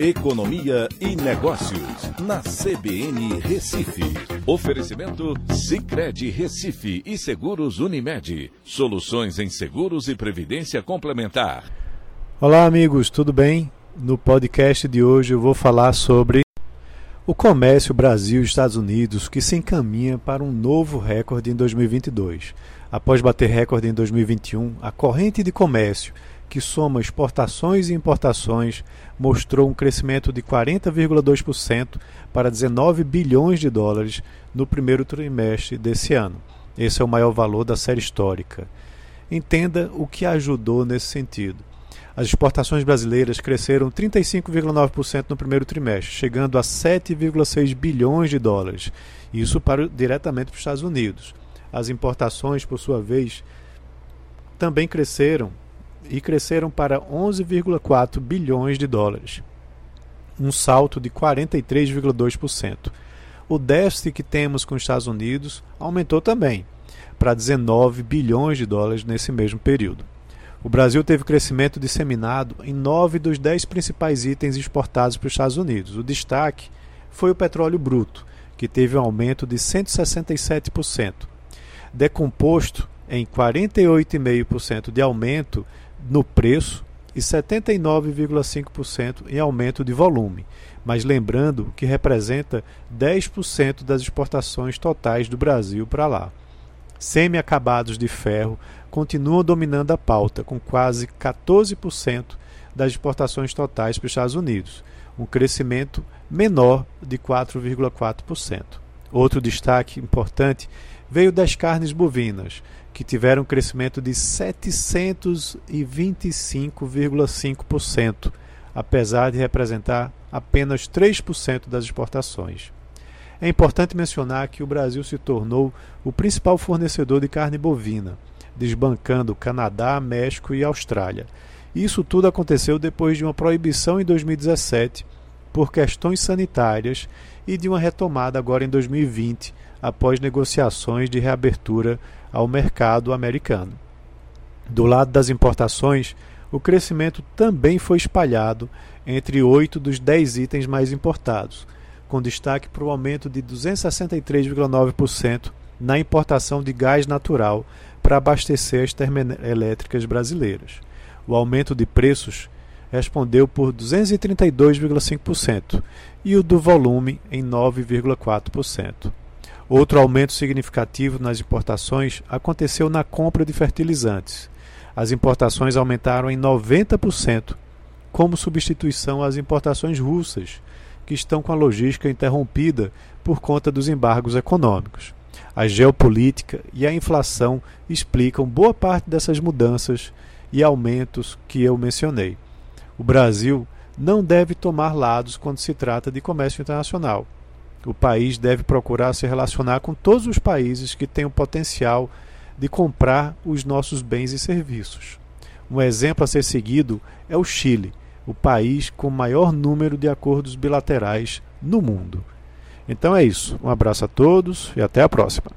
Economia e Negócios, na CBN Recife. Oferecimento Cicred Recife e Seguros Unimed. Soluções em seguros e previdência complementar. Olá, amigos, tudo bem? No podcast de hoje eu vou falar sobre o comércio Brasil-Estados Unidos que se encaminha para um novo recorde em 2022. Após bater recorde em 2021, a corrente de comércio que soma exportações e importações, mostrou um crescimento de 40,2% para 19 bilhões de dólares no primeiro trimestre desse ano. Esse é o maior valor da série histórica. Entenda o que ajudou nesse sentido. As exportações brasileiras cresceram 35,9% no primeiro trimestre, chegando a 7,6 bilhões de dólares. Isso para, diretamente para os Estados Unidos. As importações, por sua vez, também cresceram e cresceram para 11,4 bilhões de dólares, um salto de 43,2%. O déficit que temos com os Estados Unidos aumentou também para 19 bilhões de dólares nesse mesmo período. O Brasil teve crescimento disseminado em nove dos dez principais itens exportados para os Estados Unidos. O destaque foi o petróleo bruto, que teve um aumento de 167%, decomposto em 48,5% de aumento no preço e 79,5% em aumento de volume, mas lembrando que representa 10% das exportações totais do Brasil para lá. Semi-acabados de ferro continuam dominando a pauta, com quase 14% das exportações totais para os Estados Unidos, um crescimento menor de 4,4%. Outro destaque importante veio das carnes bovinas, que tiveram um crescimento de 725,5%, apesar de representar apenas 3% das exportações. É importante mencionar que o Brasil se tornou o principal fornecedor de carne bovina, desbancando Canadá, México e Austrália. Isso tudo aconteceu depois de uma proibição em 2017 por questões sanitárias e de uma retomada agora em 2020, após negociações de reabertura ao mercado americano. Do lado das importações, o crescimento também foi espalhado entre oito dos dez itens mais importados, com destaque para o aumento de 263,9% na importação de gás natural para abastecer as termoelétricas brasileiras. O aumento de preços respondeu por 232,5% e o do volume em 9,4%. Outro aumento significativo nas importações aconteceu na compra de fertilizantes. As importações aumentaram em 90%, como substituição às importações russas, que estão com a logística interrompida por conta dos embargos econômicos. A geopolítica e a inflação explicam boa parte dessas mudanças e aumentos que eu mencionei. O Brasil não deve tomar lados quando se trata de comércio internacional o país deve procurar se relacionar com todos os países que têm o potencial de comprar os nossos bens e serviços. Um exemplo a ser seguido é o Chile, o país com maior número de acordos bilaterais no mundo. Então é isso. Um abraço a todos e até a próxima.